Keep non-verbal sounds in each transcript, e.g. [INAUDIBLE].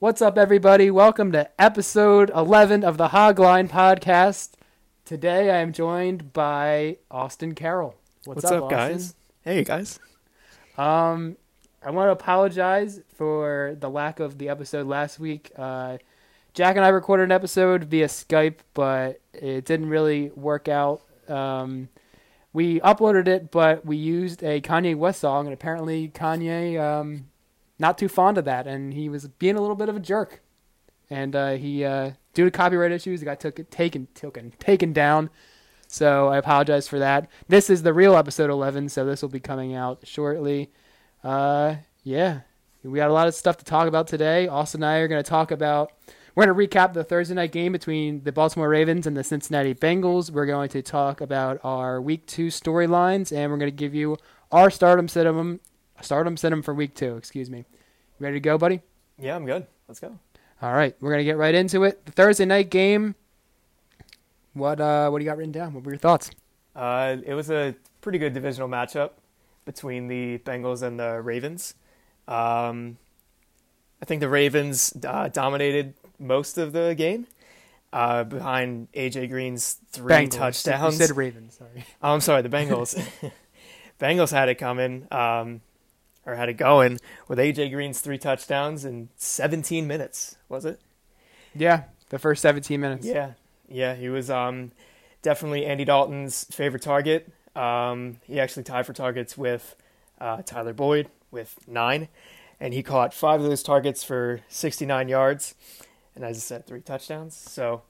What's up, everybody? Welcome to episode 11 of the Hogline podcast. Today I am joined by Austin Carroll. What's, up, guys? Hey, guys. Um, I want to apologize for the lack of the episode last week. Uh, Jack and I recorded an episode via Skype, but it didn't really work out. Um, we uploaded it, but we used a Kanye West song, and apparently Kanye um, not too fond of that, and he was being a little bit of a jerk. And uh, he, uh, due to copyright issues, he got took, taken, taken, taken down. So I apologize for that. This is the real episode 11, so this will be coming out shortly. Uh, yeah, we got a lot of stuff to talk about today. Austin and I are going to talk about. We're going to recap the Thursday night game between the Baltimore Ravens and the Cincinnati Bengals. We're going to talk about our Week Two storylines, and we're going to give you our stardom cinema Stardom set him for week two. Excuse me. Ready to go, buddy? Yeah, I'm good. Let's go. All right, we're gonna get right into it. The Thursday night game. What uh, what do you got written down? What were your thoughts? Uh, it was a pretty good divisional matchup between the Bengals and the Ravens. Um, I think the Ravens uh, dominated most of the game uh, behind AJ Green's three Bengals. touchdowns. You said Ravens. Sorry. Oh, I'm sorry, the Bengals. [LAUGHS] Bengals had it coming. Um, or had it going with AJ Green's three touchdowns in 17 minutes, was it? Yeah, the first 17 minutes. Yeah, yeah, he was um, definitely Andy Dalton's favorite target. Um, he actually tied for targets with uh, Tyler Boyd with nine, and he caught five of those targets for 69 yards, and as I said, three touchdowns. So,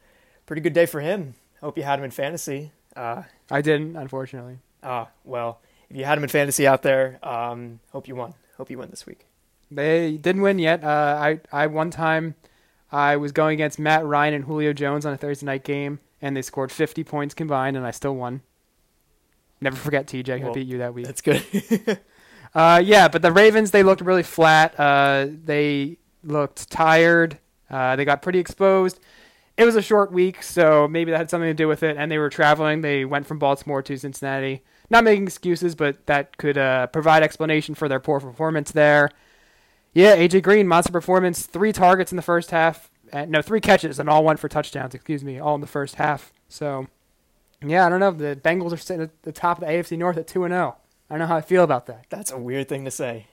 pretty good day for him. Hope you had him in fantasy. Uh, I didn't, unfortunately. Ah, well, if you had him in fantasy out there, um, hope you won. Hope you win this week. They didn't win yet. Uh, I I one time I was going against Matt Ryan and Julio Jones on a Thursday night game, and they scored 50 points combined, and I still won. Never forget, TJ. Well, I beat you that week. That's good. [LAUGHS] uh, yeah, but the Ravens they looked really flat. Uh, they looked tired. Uh, they got pretty exposed. It was a short week, so maybe that had something to do with it. And they were traveling. They went from Baltimore to Cincinnati not making excuses, but that could uh, provide explanation for their poor performance there. Yeah, AJ Green, monster performance, three targets in the first half. Uh, no, three catches and all went for touchdowns. Excuse me, all in the first half. So, yeah, I don't know. The Bengals are sitting at the top of the AFC North at two and zero. Oh. I don't know how I feel about that. That's a weird thing to say.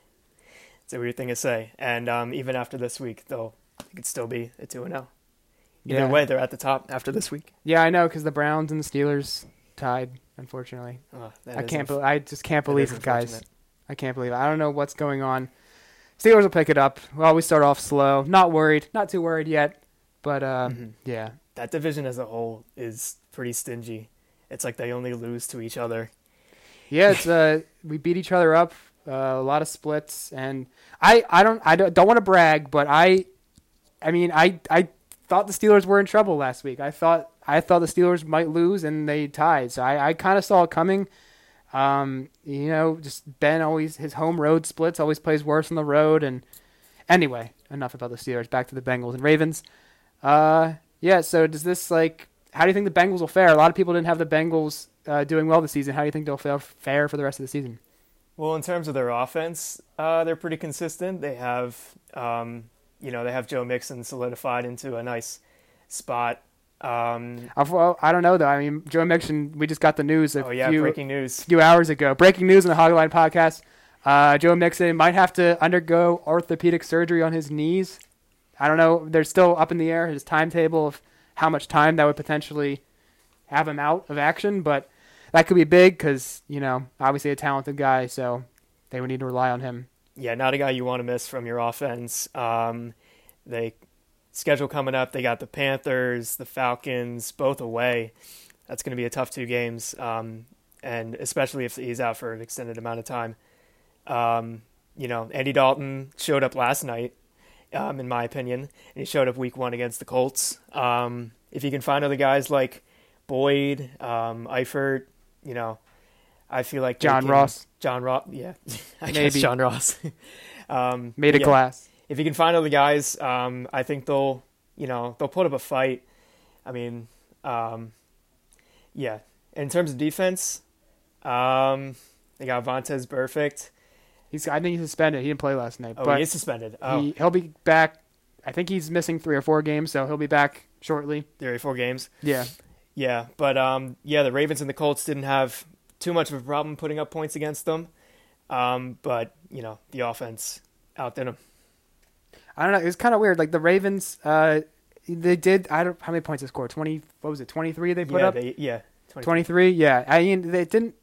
It's a weird thing to say, and um, even after this week, though, it could still be a two and zero. Oh. Either yeah. way, they're at the top after this week. Yeah, I know because the Browns and the Steelers tied unfortunately. Oh, I can't. Be- I just can't believe it, guys. I can't believe it. I don't know what's going on. Steelers will pick it up. Well, we start off slow. Not worried. Not too worried yet. But uh, mm-hmm. yeah, that division as a whole is pretty stingy. It's like they only lose to each other. Yeah, it's uh, [LAUGHS] we beat each other up. Uh, a lot of splits, and I, I don't, I don't, don't want to brag, but I, I mean, I, I thought the Steelers were in trouble last week. I thought I thought the Steelers might lose, and they tied. So I, I kind of saw it coming. Um, you know, just Ben always his home road splits always plays worse on the road. And anyway, enough about the Steelers. Back to the Bengals and Ravens. Uh, yeah. So does this like? How do you think the Bengals will fare? A lot of people didn't have the Bengals uh, doing well this season. How do you think they'll fare, fare for the rest of the season? Well, in terms of their offense, uh, they're pretty consistent. They have, um, you know, they have Joe Mixon solidified into a nice spot um, well, I don't know though. I mean, Joe Mixon. We just got the news a oh, yeah, few, breaking news. few hours ago. Breaking news on the Hogline podcast. Uh, Joe Mixon might have to undergo orthopedic surgery on his knees. I don't know. They're still up in the air. His timetable of how much time that would potentially have him out of action, but that could be big because you know obviously a talented guy, so they would need to rely on him. Yeah, not a guy you want to miss from your offense. Um, they schedule coming up. They got the Panthers, the Falcons, both away. That's going to be a tough two games, um, and especially if he's out for an extended amount of time. Um, you know, Andy Dalton showed up last night, um, in my opinion, and he showed up week one against the Colts. Um, if you can find other guys like Boyd, um, Eifert, you know, I feel like [LAUGHS] John Ross. John Ross, yeah, I Maybe. guess John Ross. um, Made of yeah. glass if you can find other guys, um, I think they'll you know they'll put up a fight. I mean, um, yeah. In terms of defense, um, they got Vontaze Burfict. He's I think he's suspended. He didn't play last night. Oh, but he is suspended. Oh, he, will be back I think he's missing three or four games, so he'll be back shortly. Three or four games. Yeah. Yeah, but um, yeah, the Ravens and the Colts didn't have too much of a problem putting up points against them. Um, but you know, the offense outdid them. I don't know. It was kind of weird. Like the Ravens, uh, they did. I don't how many points they scored. Twenty. What was it? Twenty three. They put yeah, up. They, yeah, 20. Twenty three. Yeah. I mean, they didn't.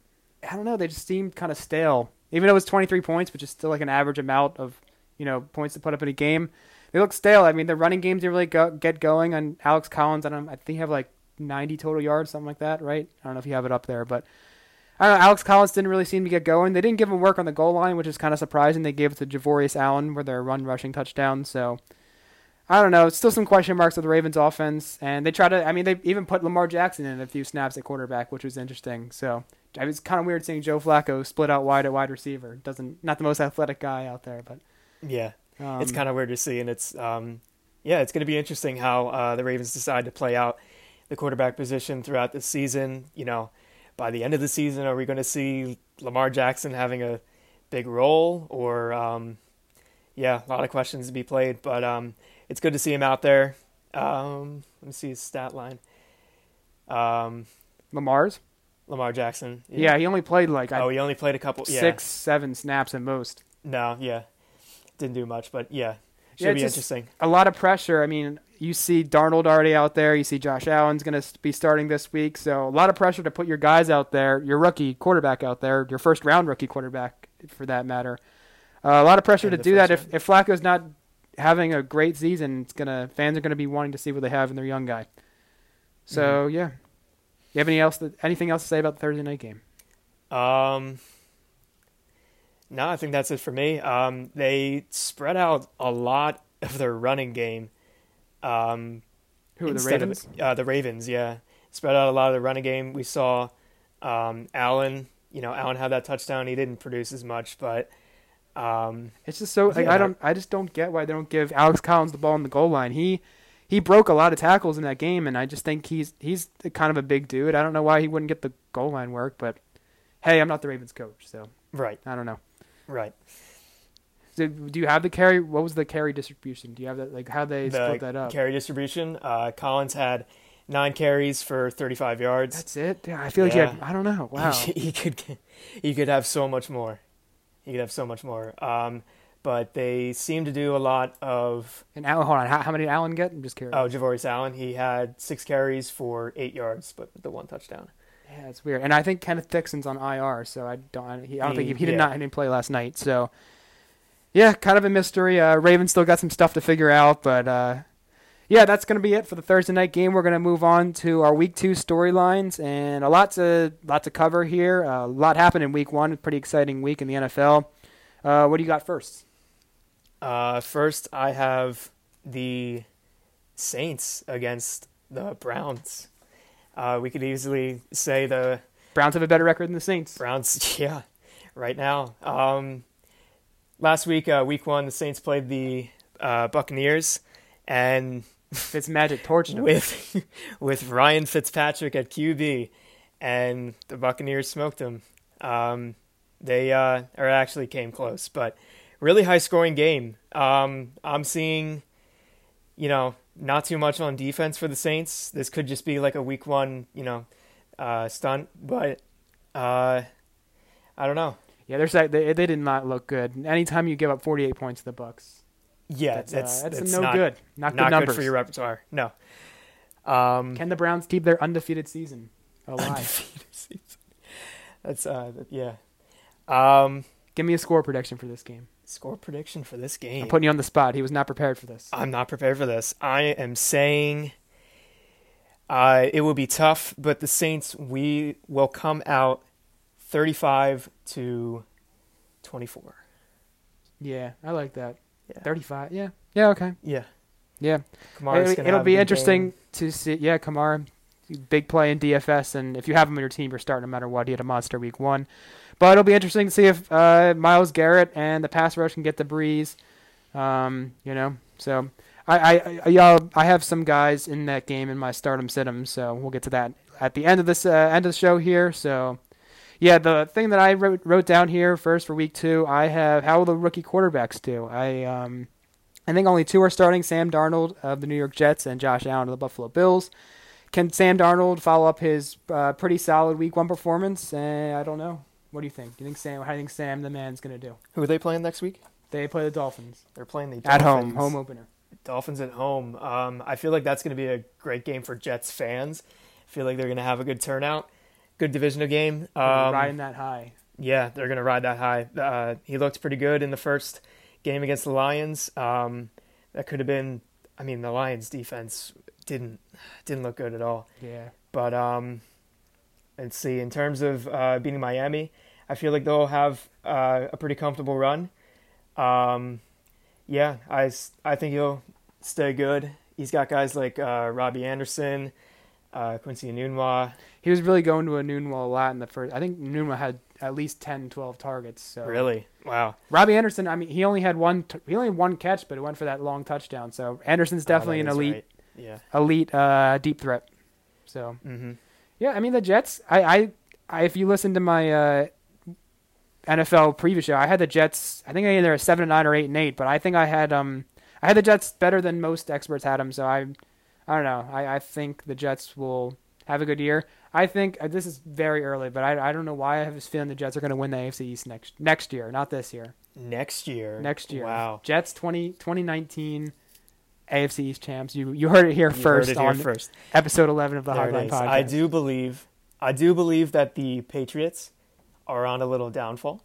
I don't know. They just seemed kind of stale. Even though it was twenty three points, which is still like an average amount of you know points to put up in a game. They look stale. I mean, the running games didn't really go, get going. On Alex Collins, I don't. I think he have like ninety total yards, something like that, right? I don't know if you have it up there, but I don't know. Alex Collins didn't really seem to get going. They didn't give him work on the goal line, which is kind of surprising. They gave it to Javorius Allen for their run rushing touchdown. So I don't know. Still some question marks with the Ravens offense, and they try to. I mean, they even put Lamar Jackson in a few snaps at quarterback, which was interesting. So it was kind of weird seeing Joe Flacco split out wide at wide receiver. Doesn't not the most athletic guy out there, but Yeah, um, it's kind of weird to see, and it's um, yeah, it's going to be interesting how uh, the Ravens decide to play out the quarterback position throughout the season. You know, by the end of the season, are we going to see Lamar Jackson having a big role, or um, yeah, a lot of questions to be played, but um, it's good to see him out there. Um, let me see his stat line. Um, Lamar's. Lamar Jackson. Yeah, he only played like I- Oh, he only played a couple. Yeah. six, seven snaps at most. No, yeah, didn't do much, but yeah, should Yeah, be interesting. a lot of pressure. I mean, you see Darnold already out there. You see Josh Allen's going to be starting this week. So a lot of pressure to put your guys out there, your rookie quarterback out there, your first round rookie quarterback for that matter. Uh, a lot of pressure And to do that. first If, if Flacco's not having a great season, it's gonna fans are gonna be wanting to see what they have in their young guy. So Mm-hmm. yeah, you have any else? That, anything else to say about the Thursday night game? Um, no, I think that's it for me. Um, they spread out a lot of their running game. Um, Who are the Ravens? Of, uh, the Ravens, yeah, spread out a lot of the running game. We saw um, Allen. You know, Allen had that touchdown. He didn't produce as much, but um, It's just so like, Yeah. I don't I just don't get why they don't give Alex Collins the ball on the goal line. He he broke a lot of tackles in that game, and I just think he's he's kind of a big dude. I don't know why he wouldn't get the goal line work, but hey, I'm not the Ravens coach, so right, I don't know. Right. So, do you have the carry? What was the carry distribution? Do you have that? Like how they split that up? carry distribution. Uh, Collins had nine carries for 35 yards. That's it. Yeah, I feel like Yeah. had, I don't know. Wow. [LAUGHS] he, could he could have so much more. He could have so much more. Um, but they seem to do a lot of and Allen, hold on. How, how many did Allen get? I'm just curious. oh Javorius Allen. He had six carries for eight yards, but the one touchdown. Yeah, it's weird. And I think Kenneth Dixon's on IR, so I don't. I, he, I don't think he, He- he did yeah. not. He didn't play last night, so yeah, kind of a mystery. Uh, Ravens still got some stuff to figure out, but uh, yeah, that's gonna be it for the Thursday night game. We're gonna move on to our Week Two storylines, and a lot to lot to cover here. Uh, a lot happened in Week One. Pretty exciting week in the NFL. Uh, what do you got first? Uh, first, I have the Saints against the Browns. Uh, we could easily say the Browns have a better record than the Saints. Browns, [LAUGHS] yeah, right now. Um, last week, uh, week one, the Saints played the uh, Buccaneers, and [LAUGHS] Fitzmagic torched them. with [LAUGHS] with Ryan Fitzpatrick at QB, and the Buccaneers smoked them. Um, they uh, or actually came close, but really high scoring game. Um, I'm seeing, you know, not too much on defense for the Saints. This could just be like a week one, you know, uh, stunt, but uh, I don't know. Yeah, they're they they did not look good. Anytime you give up 48 points to the Bucks, Yeah, that's that's uh, that's, that's no not, good. Not good Not numbers. good for your repertoire. No. Um, Can the Browns keep their undefeated season alive? undefeated [LAUGHS] season. That's uh yeah. Um Give me a score prediction for this game. Score prediction for this game. I'm putting you on the spot. He was not prepared for this. I'm not prepared for this. I am saying uh it will be tough, but the Saints we will come out 35 to 24. Yeah, I like that. Yeah. 35. Yeah. Yeah, okay. Yeah. Yeah. Kamara's It, will be interesting game. to see. Yeah, Kamara, big play in DFS, and if you have him on your team, you're starting no matter what. He had a monster week one. But it'll be interesting to see if uh, Myles Garrett and the pass rush can get the Brees. Um, you know, so I, I, I, y'all, I have some guys in that game in my start 'em sit 'em, so we'll get to that at the end of this uh, end of the show here. So, yeah, the thing that I wrote, wrote down here first for week two, I have how will the rookie quarterbacks do? I um, I think only two are starting: Sam Darnold of the New York Jets and Josh Allen of the Buffalo Bills. Can Sam Darnold follow up his uh, pretty solid Week One performance? Uh, I don't know. What do you think? Do you think Sam? How do you think Sam the man's gonna do? Who are they playing next week? They play the Dolphins They're playing the Dolphins. at home, home opener. Dolphins at home. Um, I feel like that's going to be a great game for Jets fans. I feel like they're going to have a good turnout, good divisional game. Um, riding that high. Yeah, they're going to ride that high. Uh, he looked pretty good in the first game against the Lions. Um, that could have been. I mean, the Lions' defense didn't didn't look good at all. Yeah. But um, let's see. In terms of uh, beating Miami, I feel like they'll have uh, a pretty comfortable run. Um, yeah, I think he'll stay good. He's got guys like uh, Robbie Anderson, uh, Quincy Enunwa. He was really going to Enunwa a lot in the first. I think Enunwa had at least 10, 12 targets. So Really? Wow. Robbie Anderson. I mean, he only had one. T- he only had one catch, but it went for that long touchdown. So Anderson's definitely Oh, an elite, right. Yeah. elite uh, deep threat. So hmm yeah, I mean the Jets. I, I, I if you listen to my uh, NFL preview show, I had the Jets. I think I either a seven and nine or eight and eight, but I think I had um I had the Jets better than most experts had them. So I, I don't know. I, I think the Jets will have a good year. I think uh, this is very early, but I, I don't know why I have this feeling the Jets are going to win the AFC East next next year, not this year. Next year. Next year. Wow. Jets 20, 2019 AFC East champs. You you heard it here You first heard it here on first. episode 11 of the There Hogline podcast. I do believe, I do believe that the Patriots are on a little downfall.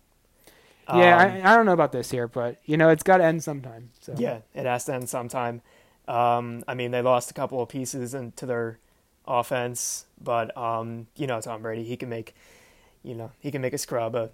Yeah, Um, I, I don't know about this here, but you know it's got to end sometime. So Yeah, it has to end sometime. Um, I mean, they lost a couple of pieces into their offense, but um, you know, Tom Brady, he can make, you know, he can make a scrub a,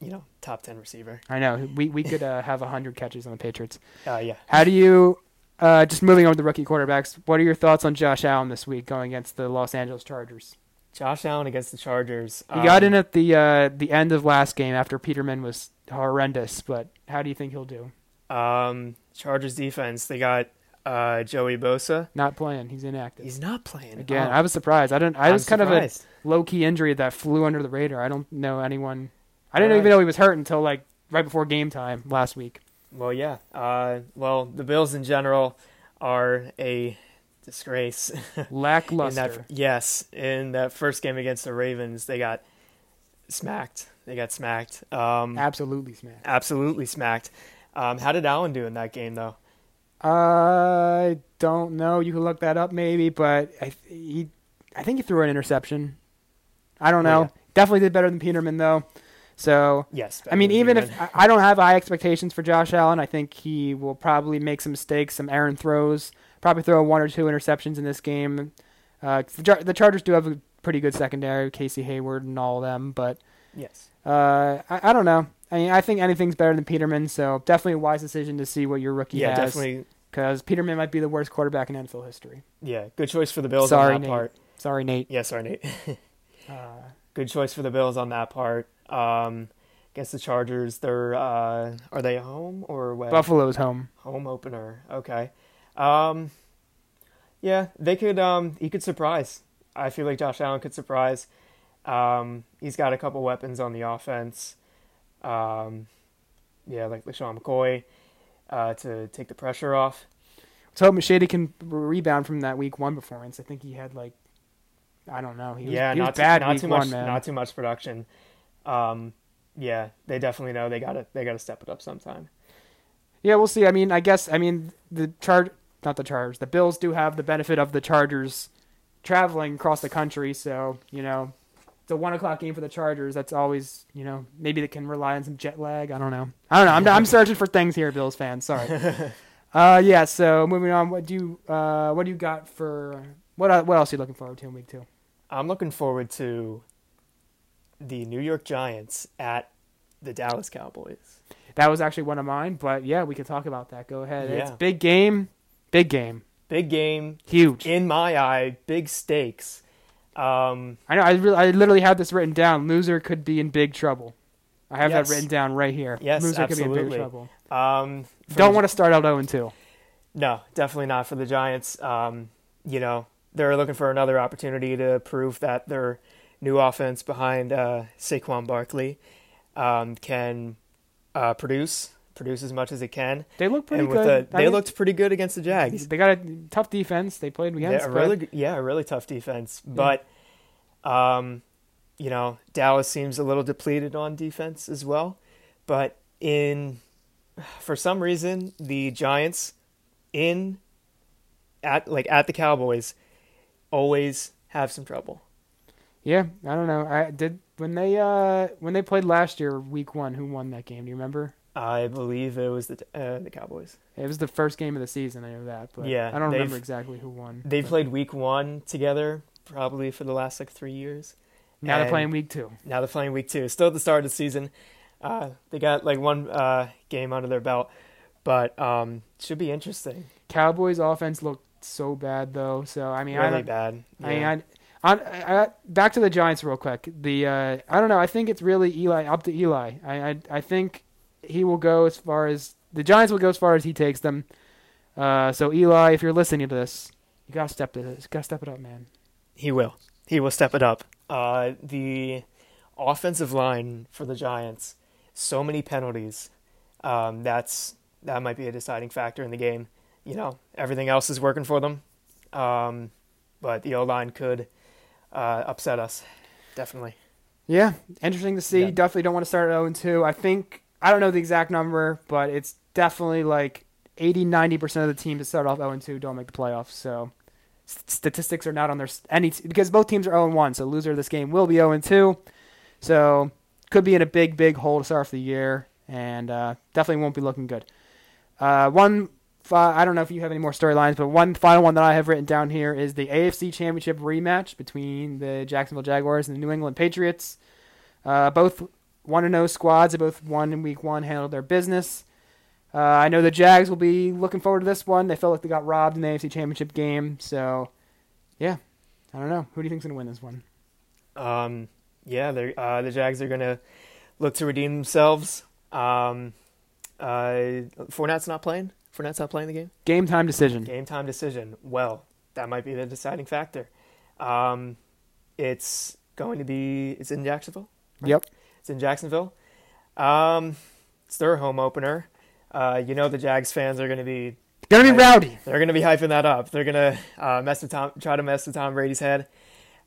you know, top ten receiver. I know we we could uh, have hundred catches on the Patriots. Uh, yeah, How do you? Uh, just moving on to the rookie quarterbacks. What are your thoughts on Josh Allen this week going against the Los Angeles Chargers? Josh Allen against the Chargers. He got Um, in at the uh, the end of last game after Peterman was horrendous, but how do you think he'll do? Um, Chargers defense. They got uh, Joey Bosa. Not playing. He's inactive. He's not playing Again, Oh, I was surprised. I didn't. I I'm was kind of a low key injury that flew under the radar. I don't know anyone. I didn't All even know he was hurt until like right before game time last week. Well, yeah. Uh, well, the Bills in general are a disgrace. [LAUGHS] in Lackluster. that, yes, in that first game against the Ravens, they got smacked. They got smacked. Um, Absolutely smacked. absolutely smacked. Um, how did Allen do in that game, though? I don't know. You can look that up maybe, but I th- he, I think he threw an interception. I don't Oh, know. yeah. Definitely did better than Peterman though. So Yes. I mean, even if I I don't have high expectations for Josh Allen, I think he will probably make some mistakes, some errant throws, probably throw one or two interceptions in this game. Uh, the, Char- the Chargers do have a pretty good secondary, Casey Hayward and all of them, but yes, uh, I, I don't know. I mean, I think anything's better than Peterman, so definitely a wise decision to see what your rookie yeah, has. definitely. Because Peterman might be the worst quarterback in NFL history. Yeah, good choice for the Bills Sorry, on that Nate. part. Sorry, Nate. Yeah, sorry, Nate. [LAUGHS] Uh, good choice for the Bills on that part. Um, against the Chargers, they're uh, are they home or away? Buffalo's home. Home opener. Okay. Um, yeah, they could. Um, he could surprise. I feel like Josh Allen could surprise. Um, he's got a couple weapons on the offense. Um, yeah, like LeSean McCoy uh, to take the pressure off. So hope Shady can rebound from that week one performance. I think he had like, I don't know. He was, yeah, he was not bad too, not too one, much. man. Not too much production. Um, yeah, they definitely know they got to they got to step it up sometime. Yeah, we'll see. I mean, I guess I mean the charge, not the Chargers. The Bills do have the benefit of the Chargers traveling across the country, so you know, it's a one o'clock game for the Chargers. That's always you know maybe they can rely on some jet lag. I don't know. I don't know. I'm I'm searching for things here, Bills fans. Sorry. [LAUGHS] uh, yeah. So moving on. What do you uh what do you got for what what else are you looking forward to in week two? I'm looking forward to the New York Giants at the Dallas Cowboys. That was actually one of mine, but yeah, we could talk about that. Go ahead. It's Yeah. big game, big game, Big game huge. in my eye, big stakes. Um, I know. I really, I literally have this written down. Loser could be in big trouble. I have Yes. that written down right here. Yes, Loser could be in absolutely. big trouble. um, Don't want to start out 0 and 2. No, definitely not for the Giants. Um, you know, they're looking for another opportunity to prove that their new offense behind uh, Saquon Barkley um, can uh, produce. produce as much as it can. They look pretty good. the, they mean, looked pretty good against the Jags. They got a tough defense. They played Yeah, against. a really, yeah, a really tough defense. But, um, you know, Dallas seems a little depleted on defense as well. But in, for some reason, the Giants in at like at the Cowboys always have some trouble. Yeah, I don't know. I did when they uh when they played last year, week one. Who won that game? Do you remember? I believe it was the uh, the Cowboys. It was the first game of the season. I know that, but Yeah, I don't remember exactly who won. They played Week One together, probably for the last like three years. Now they're playing week two. Now they're playing week two. Still at the start of the season. Uh, they got like one uh, game under their belt, but um, should be interesting. Cowboys offense looked so bad though. So I mean, I really don't, bad. I mean, Yeah. I, I, back to the Giants real quick. The uh, I don't know. I think it's really Eli up to Eli. I, I I think he will go as far as the Giants will go as far as he takes them. Uh, so Eli, if you're listening to this, you gotta step it. You gotta step it up, man. He will. He will step it up. Uh, the offensive line for the Giants, so many penalties. Um, that's that might be a deciding factor in the game. You know, everything else is working for them, um, but the O line could uh, upset us. Definitely. Yeah, interesting to see. Yeah. Definitely don't want to start at 0 2. I think, I don't know the exact number, but it's definitely like 80 90% of the teams that start off 0 2 don't make the playoffs. So statistics are not on their any because both teams are 0 1. So loser of this game will be 0 2. So could be in a big, big hole to start off the year, and uh, definitely won't be looking good. Uh, one, I don't know if you have any more storylines, but one final one that I have written down here is the AFC Championship rematch between the Jacksonville Jaguars and the New England Patriots. Uh, both one and zero squads. They both won in Week One, handled their business. Uh, I know the Jags will be looking forward to this one. They felt like they got robbed in the AFC Championship game, so yeah, I don't know. Who do you think's gonna win this one? Um, yeah, uh, the Jags are going to look to redeem themselves. Um, uh, Fournette's not playing. Fournette's not playing the game. Game time decision. Game time decision. Well, that might be the deciding factor. Um, it's going to be. It's in Jacksonville. right? Yep. It's in Jacksonville. Um, it's their home opener. Uh, you know the Jags fans are going to be Gonna be Right. rowdy. they're going to be hyping that up. They're going to uh, mess with Tom, try to mess with Tom Brady's head.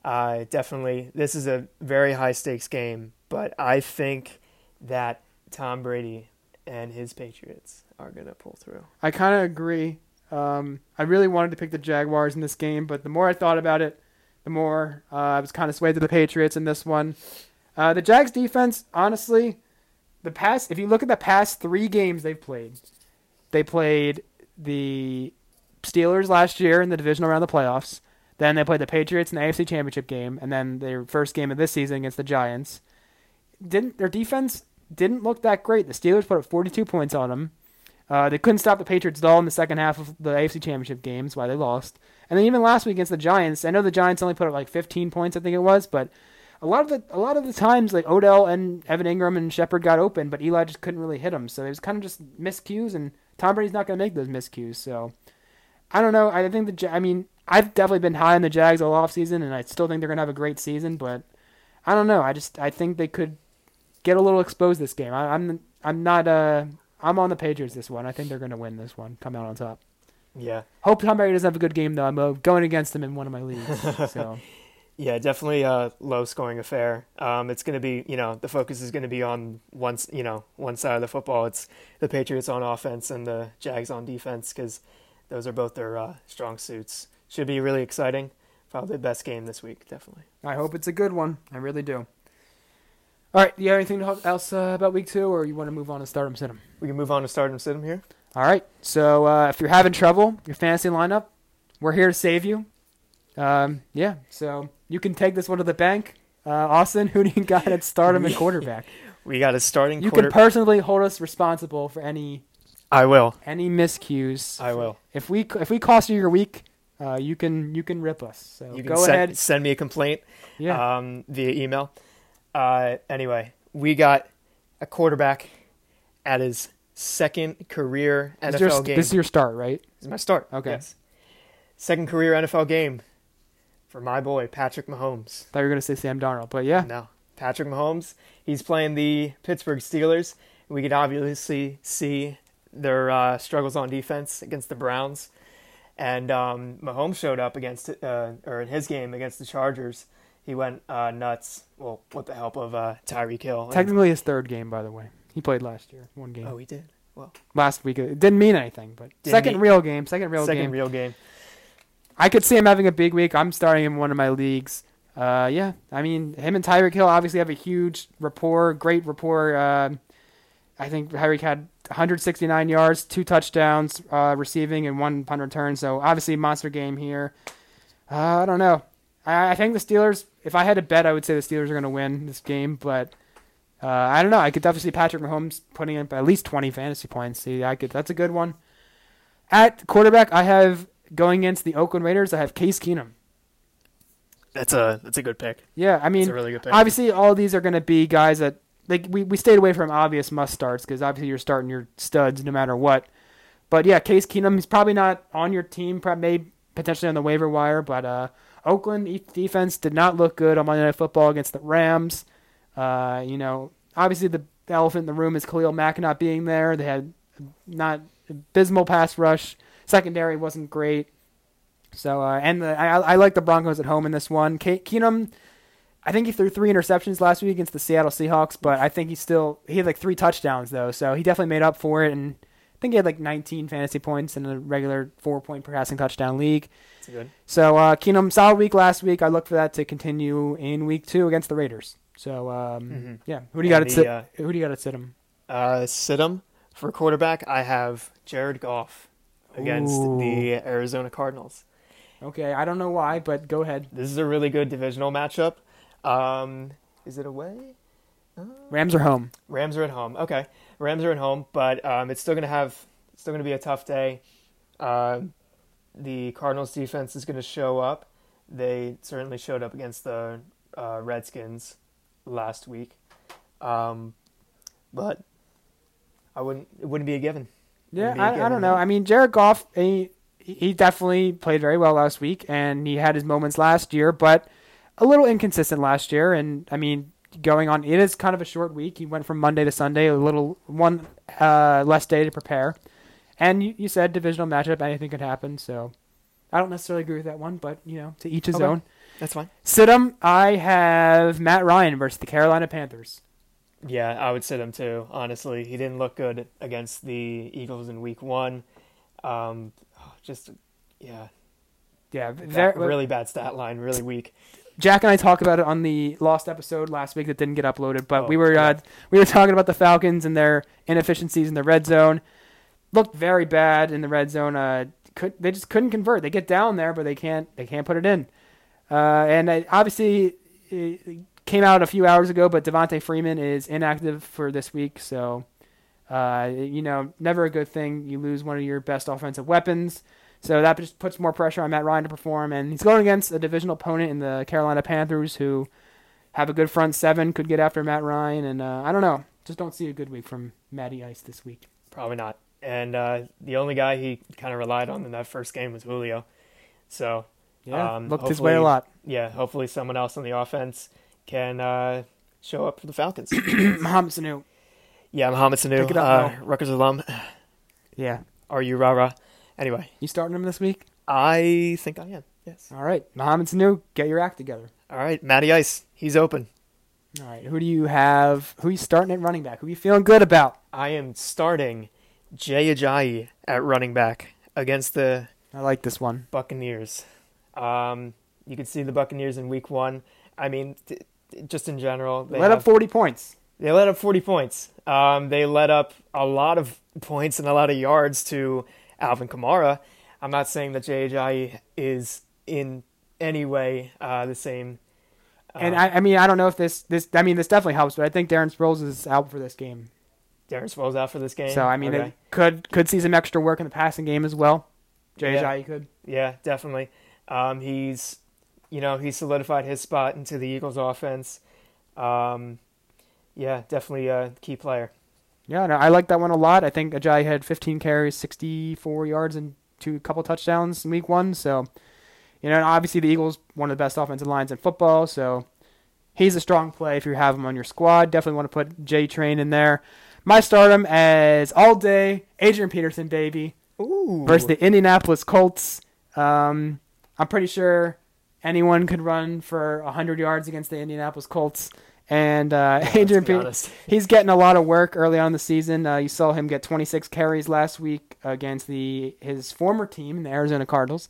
Uh, definitely, this is a very high stakes game, but I think that Tom Brady and his Patriots are going to pull through. I kind of agree. Um, I really wanted to pick the Jaguars in this game, but the more I thought about it, the more uh, I was kind of swayed to the Patriots in this one. Uh, the Jags defense, honestly, the past if you look at the past three games they've played, they played the Steelers last year in the divisional round of the playoffs. Then they played the Patriots in the AFC Championship game, and then their first game of this season against the Giants. Didn't their defense didn't look that great? The Steelers put up 42 points on them. Uh, they couldn't stop the Patriots at all in the second half of the AFC Championship games, why they lost. And then even last week against the Giants, I know the Giants only put up like 15 points, I think it was, but a lot of the a lot of the times like Odell and Evan Engram and Shepard got open, but Eli just couldn't really hit them. So it was kind of just miscues, and Tom Brady's not going to make those miscues. So I don't know. I think the I mean I've definitely been high on the Jags all off season, and I still think they're going to have a great season. But I don't know. I just I think they could get a little exposed this game. I, I'm I'm not uh I'm on the Patriots this one. I think they're going to win this one, come out on top. Yeah, Hope Tom Brady doesn't have a good game though. I'm uh, going against him in one of my leagues. [LAUGHS] So yeah, definitely a low scoring affair. Um, it's going to be, you know, the focus is going to be on one, you know, one side of the football. It's the Patriots on offense and the Jags on defense because those are both their uh, strong suits. Should be really exciting. Probably the best game this week, definitely. I hope it's a good one. I really do. All right. Do you have anything else uh, about week two, or you want to move on to sit 'em? We can move on to sit 'em here. All right. So uh, if you're having trouble your fantasy lineup, we're here to save you. Um, yeah. So you can take this one to the bank. Uh, Austin, [LAUGHS] who do you got at stardom and [LAUGHS] quarterback? We got a starting You quarter. can personally hold us responsible for any I will. any miscues. I will. If we if we cost you your week, uh, you can you can rip us. So You can go send, ahead. send me a complaint Yeah. um, via email. Uh, anyway, we got a quarterback at his second career NFL your- game. This is your start, right? This is my start. Okay. Yes. Second career NFL game for my boy Patrick Mahomes. Thought you were gonna say Sam Darnold, but yeah. No, Patrick Mahomes. He's playing the Pittsburgh Steelers, We could obviously see their uh, struggles on defense against the Browns, and um, Mahomes showed up against uh, or in his game against the Chargers. He went uh, nuts. Well, with the help of uh, Tyreek Hill. Technically his third game, by the way. He played last year, one game. oh, he did. Well, last week it didn't mean anything, but second mean- real game, second real Second game. real game. I could see him having a big week. I'm starting him in one of my leagues. Uh, yeah, I mean, him and Tyreek Hill obviously have a huge rapport, great rapport. Uh, I think Tyreek had 169 yards, two touchdowns uh, receiving, and one punt return. So obviously, monster game here. Uh, I don't know. I, I think the Steelers. If I had to bet, I would say the Steelers are going to win this game. But uh, I don't know. I could definitely see Patrick Mahomes putting up at least 20 fantasy points. See, I could. That's a good one. At quarterback, I have going against the Oakland Raiders. I have Case Keenum. That's a that's a good pick. Yeah, I mean, a really good pick. obviously, all of these are going to be guys that like we, we stayed away from obvious must starts because obviously you're starting your studs no matter what. But yeah, Case Keenum, he's probably not on your team, probably maybe potentially on the waiver wire. But uh, Oakland defense did not look good on Monday Night Football against the Rams. Uh, you know, obviously the elephant in the room is Khalil Mack not being there. They had not abysmal pass rush. Secondary wasn't great. So uh, and the, I, I like the Broncos at home in this one. Ke- Keenum, I think he threw three interceptions last week against the Seattle Seahawks, but I think he still he had like three touchdowns though, so he definitely made up for it. And I think he had like 19 fantasy points in a regular four point per passing touchdown league. So uh, Keenum solid week last week. I look for that to continue in week two against the Raiders. So um, Mhm. yeah, who do you got And at the, sit? uh, who do you got at sit him? Uh, sit 'em for quarterback. I have Jared Goff against Ooh. the Arizona Cardinals. Okay, I don't know why, but go ahead. This is a really good divisional matchup. Um, is it away? Rams are home. Rams are at home. Okay, Rams are at home, but um, it's still gonna have it's still gonna be a tough day. Um the Cardinals defense is gonna show up. They certainly showed up against the uh, Redskins last week, um, but I wouldn't. It wouldn't be a given. Yeah, I, I don't know. I mean, Jared Goff, he, he definitely played very well last week, and he had his moments last year, but a little inconsistent last year. And I mean, going on, it is kind of a short week. He went from Monday to Sunday, a little one uh, less day to prepare. And you, you said divisional matchup, anything could happen. So I don't necessarily agree with that one, but you know, to each his Okay. own. That's fine. Sit 'em, I have Matt Ryan versus the Carolina Panthers. Yeah, I would sit him too. Honestly, he didn't look good against the Eagles in Week One. Um, just yeah, Yeah, Ba- very, really bad stat line, really weak. Jack and I talked about it on the lost episode last week that didn't get uploaded, but Oh, we were yeah. uh, we were talking about the Falcons and their inefficiencies in the red zone. Looked very bad in the red zone. Uh, could they just couldn't convert? They get down there, but they can't they can't put it in. Uh, and uh, obviously it came out a few hours ago, but Devonta Freeman is inactive for this week, so uh, you know never a good thing. You lose one of your best offensive weapons. So that just puts more pressure on Matt Ryan to perform, and he's going against a divisional opponent in the Carolina Panthers, who have a good front seven, could get after Matt Ryan, and uh, I don't know, just don't see a good week from Matty Ice this week. Probably not. And uh, the only guy he kind of relied on in that first game was Julio. So Yeah, Um, looked his way a lot. yeah, hopefully someone else on the offense can uh, show up for the Falcons. [CLEARS THROAT] Mohamed Sanu. yeah, Mohamed Sanu, Pick it up, uh, alum. Yeah, Are you rah rah? Anyway, you starting him this week? I think I am. Yes. All right, Mohamed Sanu, get your act together. All right, Matty Ice, he's open. All right, who do you have? Who you starting at running back? Who you feeling good about? I am starting Jay Ajayi at running back against the I like this one. Buccaneers. Um, you can see the Buccaneers in Week One. I mean, t- t- just in general, they Let have, up 40 points. they let up 40 points. Um, they let up a lot of points and a lot of yards to Alvin Kamara. I'm not saying that Jay Ajayi is in any way uh, the same. Uh, And I, I mean, I don't know if this, this, I mean, this definitely helps, but I think Darren Sproles is out for this game. Darren Sproles out for this game. So I mean, Okay. could could see some extra work in the passing game as well. Jay Yeah. Could. Yeah, definitely. Um, he's, you know, he solidified his spot into the Eagles' offense. Um, yeah, definitely a key player. Yeah, no, I like that one a lot. I think Ajayi had 15 carries, 64 yards, and two couple touchdowns in week one. So, you know, and obviously the Eagles one of the best offensive lines in football. So he's a strong play if you have him on your squad. Definitely want to put J Train in there. my stardom as all day Adrian Peterson, baby, Ooh. versus the Indianapolis Colts. Um, I'm pretty sure anyone could run for 100 yards against the Indianapolis Colts. And uh, Yeah, [LAUGHS] Adrian Peterson, [LAUGHS] he's getting a lot of work early on in the season. Uh, you saw him get 26 carries last week against the his former team, the Arizona Cardinals.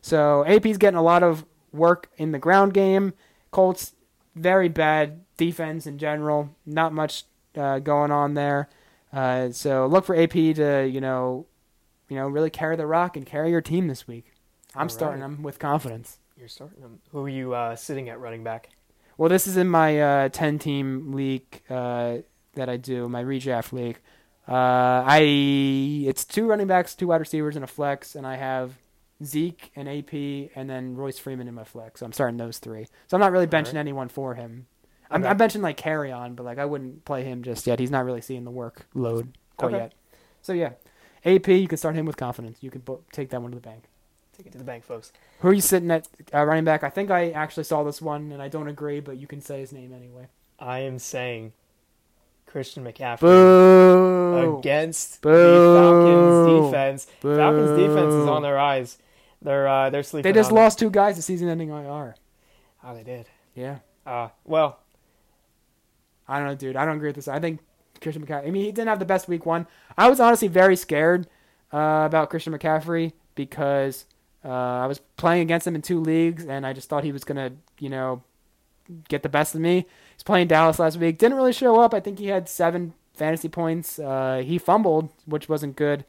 So AP's getting a lot of work in the ground game. Colts very bad defense in general. Not much uh, going on there. Uh, so look for AP to you know, you know, really carry the rock and carry your team this week. I'm starting them with confidence. You're starting them. Who are you uh, sitting at running back? Well, this is in my uh, 10 team league uh, that I do, my redraft league. Uh, I it's two running backs, two wide receivers, and a flex, and I have Zeke and AP, and then Royce Freeman in my flex. So I'm starting those three. So I'm not really benching Alright. anyone for him. I'm, Okay. I'm benching like Kerryon, but like I wouldn't play him just yet. He's not really seeing the workload quite Okay. yet. So yeah, AP, you can start him with confidence. You can bo- take that one to the bank. Take it to the bank, folks. Who are you sitting at uh, running back? I think I actually saw this one, and I don't agree, but you can say his name anyway. I am saying Christian McCaffrey Boo! against Boo. the Falcons defense. Boo. Falcons defense is on their eyes. They're uh, they're sleeping. They just on it. lost two guys to season-ending IR. Oh, they did. Yeah, Uh, well, I don't know, dude. I don't agree with this. I think Christian McCaffrey. I mean, he didn't have the best week one. I was honestly very scared uh, about Christian McCaffrey because uh, I was playing against him in two leagues, and I just thought he was gonna, you know, get the best of me. He's playing Dallas last week. Didn't really show up. I think he had seven fantasy points. Uh, he fumbled, which wasn't good.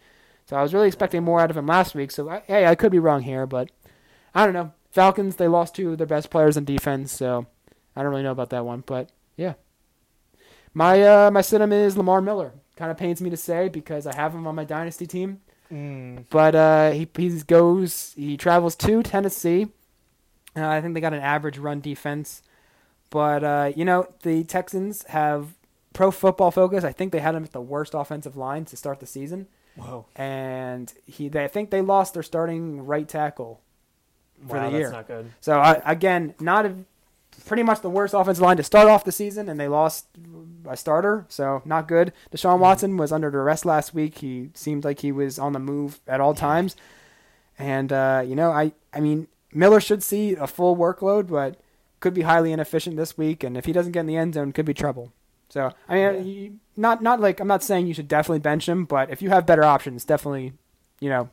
So I was really expecting more out of him last week. So I, hey, I could be wrong here, but I don't know. Falcons they lost two of their best players in defense, so I don't really know about that one. But yeah, my uh, my sit is Lamar Miller. Kind of pains me to say because I have him on my dynasty team, mm, but uh, he he goes he travels to Tennessee. Uh, I think they got an average run defense, but uh, you know the Texans have Pro Football Focus. I think they had him at the worst offensive line to start the season, whoa, and he they I think they lost their starting right tackle. For wow, the that's year. not good. So uh, again, not a, pretty much the worst offensive line to start off the season, and they lost a starter, so not good. Deshaun Watson was under arrest last week. He seemed like he was on the move at all times, and uh, you know, I I mean Miller should see a full workload, but could be highly inefficient this week, and if he doesn't get in the end zone, could be trouble. So I mean, Yeah. you- not not like I'm not saying you should definitely bench him, but if you have better options, definitely, you know,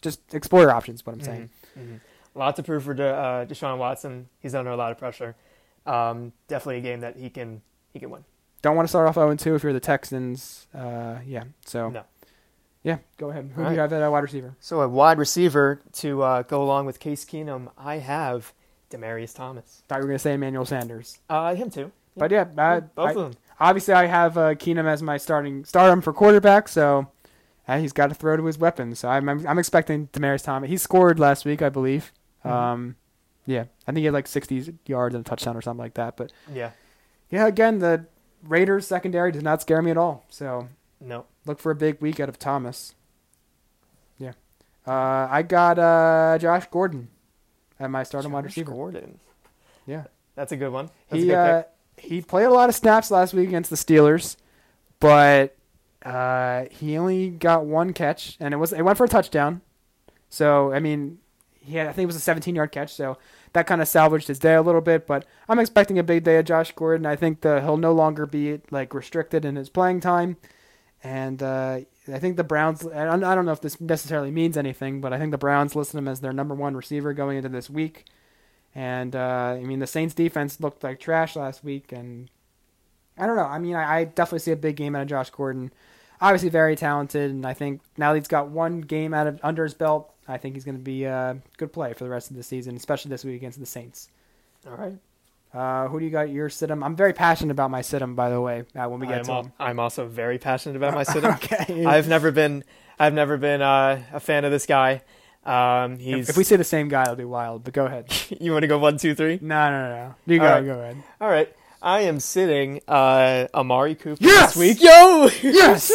just explore your options. What I'm saying. Mhm, mhm. of proof for De, uh, Deshaun Watson. He's under a lot of pressure. Um, definitely a game that he can he can win. Don't want to start off 0 2 if you're the Texans. Uh, yeah. So, No. yeah, go ahead. Who All do you right. have at uh, wide receiver? So a wide receiver to uh, go along with Case Keenum, I have Demaryius Thomas. Thought you were going to say Emmanuel Sanders. Uh, him too. But yeah, I, both I- of them. obviously I have uh, Keenum as my starting start him for quarterback, so he's got to throw to his weapons. So I'm, I'm, I'm expecting Demaryius Thomas. He scored last week, I believe. Mhm. Um, yeah, I think he had like 60 yards and a touchdown or something like that. But Yeah. yeah, again, the Raiders secondary does not scare me at all. So No. look for a big week out of Thomas. Yeah. Uh, I got uh, Josh Gordon at my starting wide Josh receiver. Gordon. Yeah. That's a good one. That's He a good uh, he played a lot of snaps last week against the Steelers, but uh, he only got one catch, and it was it went for a touchdown. So I mean, he had I think it was a 17 yard catch, so that kind of salvaged his day a little bit. But I'm expecting a big day of Josh Gordon. I think the he'll no longer be like restricted in his playing time, and uh, I think the Browns. I don't know if this necessarily means anything, but I think the Browns listed him as their number one receiver going into this week. And uh, I mean, the Saints defense looked like trash last week, and I don't know. I mean, I, I definitely see a big game out of Josh Gordon. Obviously, very talented, and I think now that he's got one game out of under his belt, I think he's going to be a good play for the rest of the season, especially this week against the Saints. All right. Uh, who do you got? Your sit 'em. I'm very passionate about my sit 'em, by the way. Uh, when we get I'm, to al- him. I'm also very passionate about my sit [LAUGHS] okay. I've never been I've never been uh, a fan of this guy. Um, if, he's if we say the same guy, it'll be wild. But go ahead. [LAUGHS] you want to go one two three? No, no, no, no. You go. All right. Go ahead. All right. I am sitting uh, Amari Cooper Yes! this week. Yo, [LAUGHS] Yes!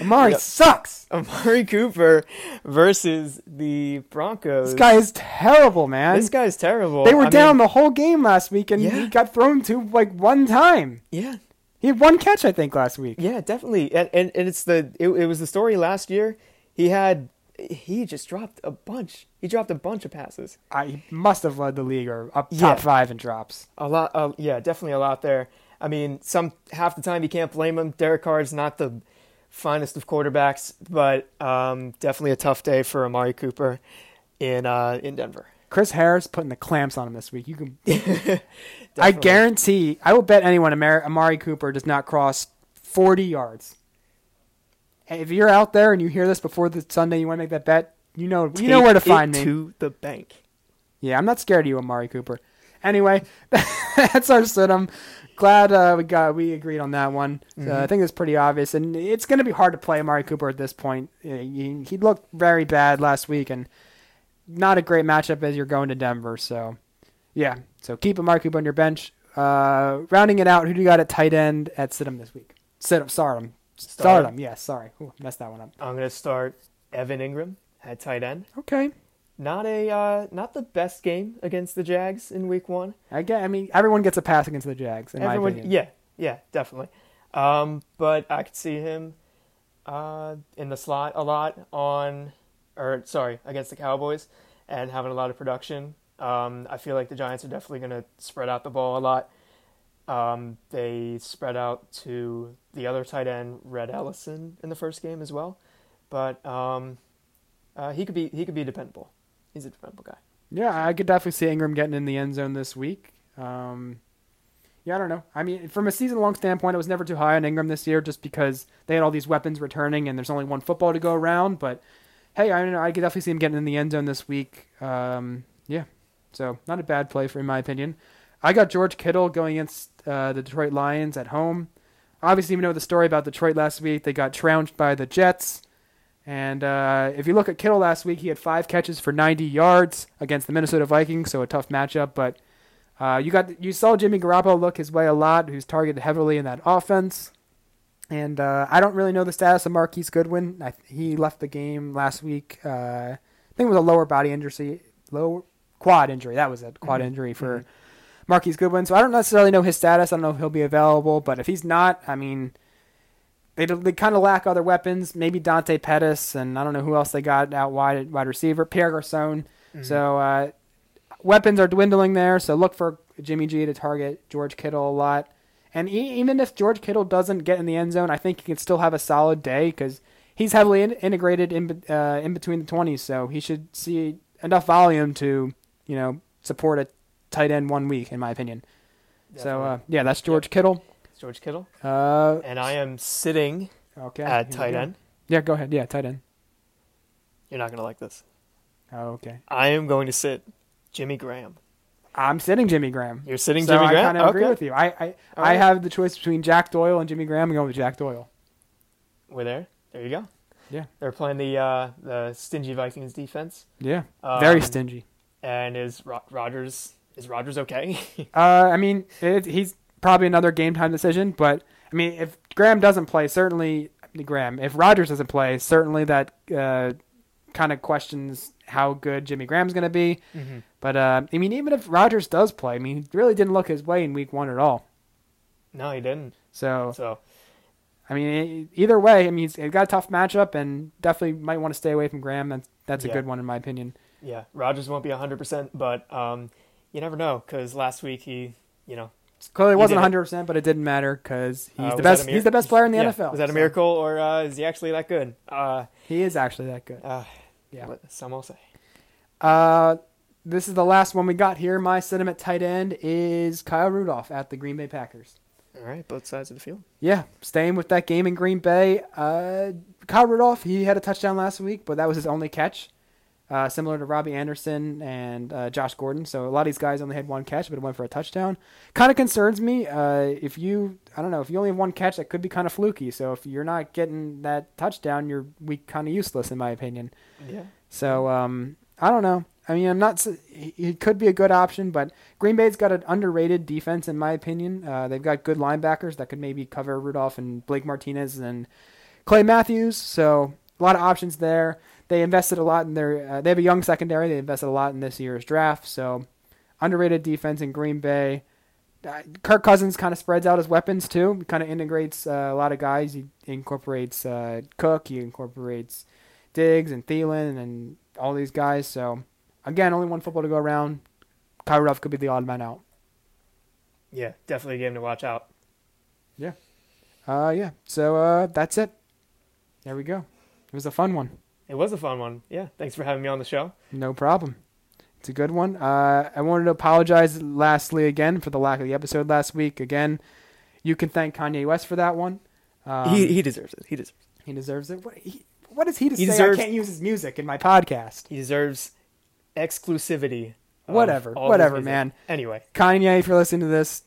Amari Yep. sucks. Amari Cooper versus the Broncos. This guy is terrible, man. This guy's terrible. They were I down mean, the whole game last week, and Yeah. he got thrown to like one time. yeah, He had one catch, I think, last week. Yeah, definitely. And and, and it's the it, it was the story last year. He had he just dropped a bunch. He dropped a bunch of passes. I, he must have led the league or up Yeah. top five in drops. A lot. Uh, yeah, definitely a lot there. I mean, some half the time you can't blame him. Derek Carr's not the finest of quarterbacks, but um, definitely a tough day for Amari Cooper in uh, in Denver. Chris Harris putting the clamps on him this week. You can, [LAUGHS] I guarantee, I will bet anyone Amari, Amari Cooper does not cross 40 yards. And if you're out there and you hear this before the Sunday, you want to make that bet, you know, you know where to find me. To the bank. Yeah, I'm not scared of you, Amari Cooper. Anyway, [LAUGHS] that's our sit-em. Glad uh, we got we agreed on that one. Uh, I think it's pretty obvious, and it's going to be hard to play Amari Cooper at this point. He, he looked very bad last week, and not a great matchup as you're going to Denver. So, yeah, so keep Amari Cooper on your bench. Uh, rounding it out, who do you got at tight end at sit-em this week? Sit-em, start 'em, Start 'em. stardom. Yeah, sorry, Ooh, messed that one up. I'm gonna start Evan Engram at tight end. Okay, Not a uh, not the best game against the Jags in Week One. I get. I mean, everyone gets a pass against the Jags. In my Everyone, opinion. yeah, yeah, definitely. Um, but I could see him uh, in the slot a lot on, or sorry, against the Cowboys, and having a lot of production. Um, I feel like the Giants are definitely going to spread out the ball a lot. Um, they spread out to the other tight end, Rhett Ellison, in the first game as well. But um, uh, he could be he could be dependable. He's a dependable guy. Yeah, I could definitely see Engram getting in the end zone this week. Um, yeah, I don't know. I mean, from a season-long standpoint, I was never too high on Engram this year, just because they had all these weapons returning, and there's only one football to go around. But hey, I don't know. I could definitely see him getting in the end zone this week. Um, yeah, so not a bad play for, in my opinion. I got George Kittle going against uh, the Detroit Lions at home. Obviously, we know the story about Detroit last week. They got trounced by the Jets. And uh, if you look at Kittle last week, he had five catches for 90 yards against the Minnesota Vikings, so a tough matchup. But uh, you got you saw Jimmy Garoppolo look his way a lot, who's targeted heavily in that offense. And uh, I don't really know the status of Marquise Goodwin. I, he left the game last week. Uh, I think it was a lower body injury, lower quad injury. That was it, quad Mhm. injury for Marquise Goodwin. So I don't necessarily know his status. I don't know if he'll be available. But if he's not, I mean, they they kind of lack other weapons. Maybe Dante Pettis, and I don't know who else they got out wide wide receiver. Pierre Garcon. So uh, weapons are dwindling there. So look for Jimmy G to target George Kittle a lot. And e- even if George Kittle doesn't get in the end zone, I think he can still have a solid day because he's heavily in- integrated in uh, in between the twenties. So he should see enough volume to you know support a tight end one week, in my opinion. So uh, yeah, that's George Kittle. It's George Kittle, Uh, and I am sitting okay. at tight end. Yeah, go ahead. Yeah, tight end. You're not gonna like this. Oh, okay. I am going to sit Jimmy Graham. I'm sitting Jimmy Graham. You're sitting so Jimmy I Graham. I kind of agree with you. I I, All I have the choice between Jack Doyle and Jimmy Graham. I'm going with Jack Doyle. we're there. There you go. Yeah. They're playing the uh, the stingy Vikings defense. Yeah, very Um, stingy. And is Ro- Rodgers is Rodgers okay? [LAUGHS] Uh, I mean, it, he's probably another game time decision, but I mean, if Graham doesn't play, certainly Graham. If Rodgers doesn't play, certainly that uh, kind of questions how good Jimmy Graham's going to be. mm-hmm. But uh, I mean, even if Rodgers does play, I mean, he really didn't look his way in Week One at all. No, he didn't. So So I mean, either way, I mean, he's he's got a tough matchup, and definitely might want to stay away from Graham. That's that's a Yeah. good one in my opinion. yeah, Rodgers won't be 100, percent but um, you never know because last week he, you know, Clearly wasn't 100, percent but it didn't matter because he's uh, the best. He's the best player in the yeah, NFL. Was that a so miracle or uh, is he actually that good? Uh, He is actually that good. uh, Yeah. some will say. Uh, this is the last one we got here. My sentiment tight end is Kyle Rudolph at the Green Bay Packers. All right, both sides of the field. Yeah, staying with that game in Green Bay. Uh, Kyle Rudolph, he had a touchdown last week, but that was his only catch. Uh, similar to Robbie Anderson and uh, Josh Gordon. So a lot of these guys only had one catch, but it went for a touchdown. Kind of concerns me. Uh, if you, I don't know, if you only have one catch, that could be kind of fluky. So if you're not getting that touchdown, you're weak, kind of useless, in my opinion. Yeah. So um, I don't know. I mean, I'm not. he could be a good option, but Green Bay's got an underrated defense, in my opinion. Uh, they've got good linebackers that could maybe cover Rudolph and Blake Martinez and Clay Matthews. So a lot of options there. They invested a lot in their. Uh, they have a young secondary. They invested a lot in this year's draft. So underrated defense in Green Bay. uh, Kirk Cousins kind of spreads out his weapons too. He Kind of integrates uh, a lot of guys. He incorporates uh, Cook. He incorporates Diggs and Thielen and all these guys. So again, only one football to go around. Kyle Ruff could be the odd man out. Yeah, definitely a game to watch out. Yeah. Uh, yeah. So uh, that's it. There we go. It was a fun one. It was a fun one. Yeah, thanks for having me on the show. No problem. It's a good one. Uh, I wanted to apologize lastly again for the lack of the episode last week. Again, you can thank Kanye West for that one. Um, he he deserves it. He deserves. he deserves it. What, he, what is he to He say? deserves- I can't use his music in my podcast. He deserves exclusivity. Whatever, all of his whatever, man. Anyway, Kanye, if you're listening to this,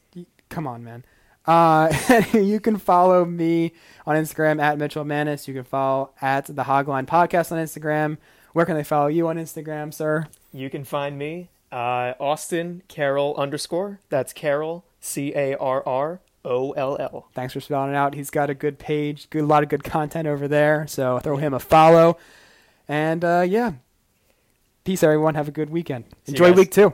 come on, man. Uh, [LAUGHS] you can follow me on Instagram at Mitchell Mannas. You can follow at the Hogline Podcast on Instagram. Where can they follow you on Instagram, sir? you can find me uh, Austin Carroll underscore. That's Carroll C A R R O L L. Thanks for spelling it out. He's got a good page, good, a lot of good content over there. So throw him a follow. And uh, yeah, peace, everyone. Have a good weekend. See Enjoy week two.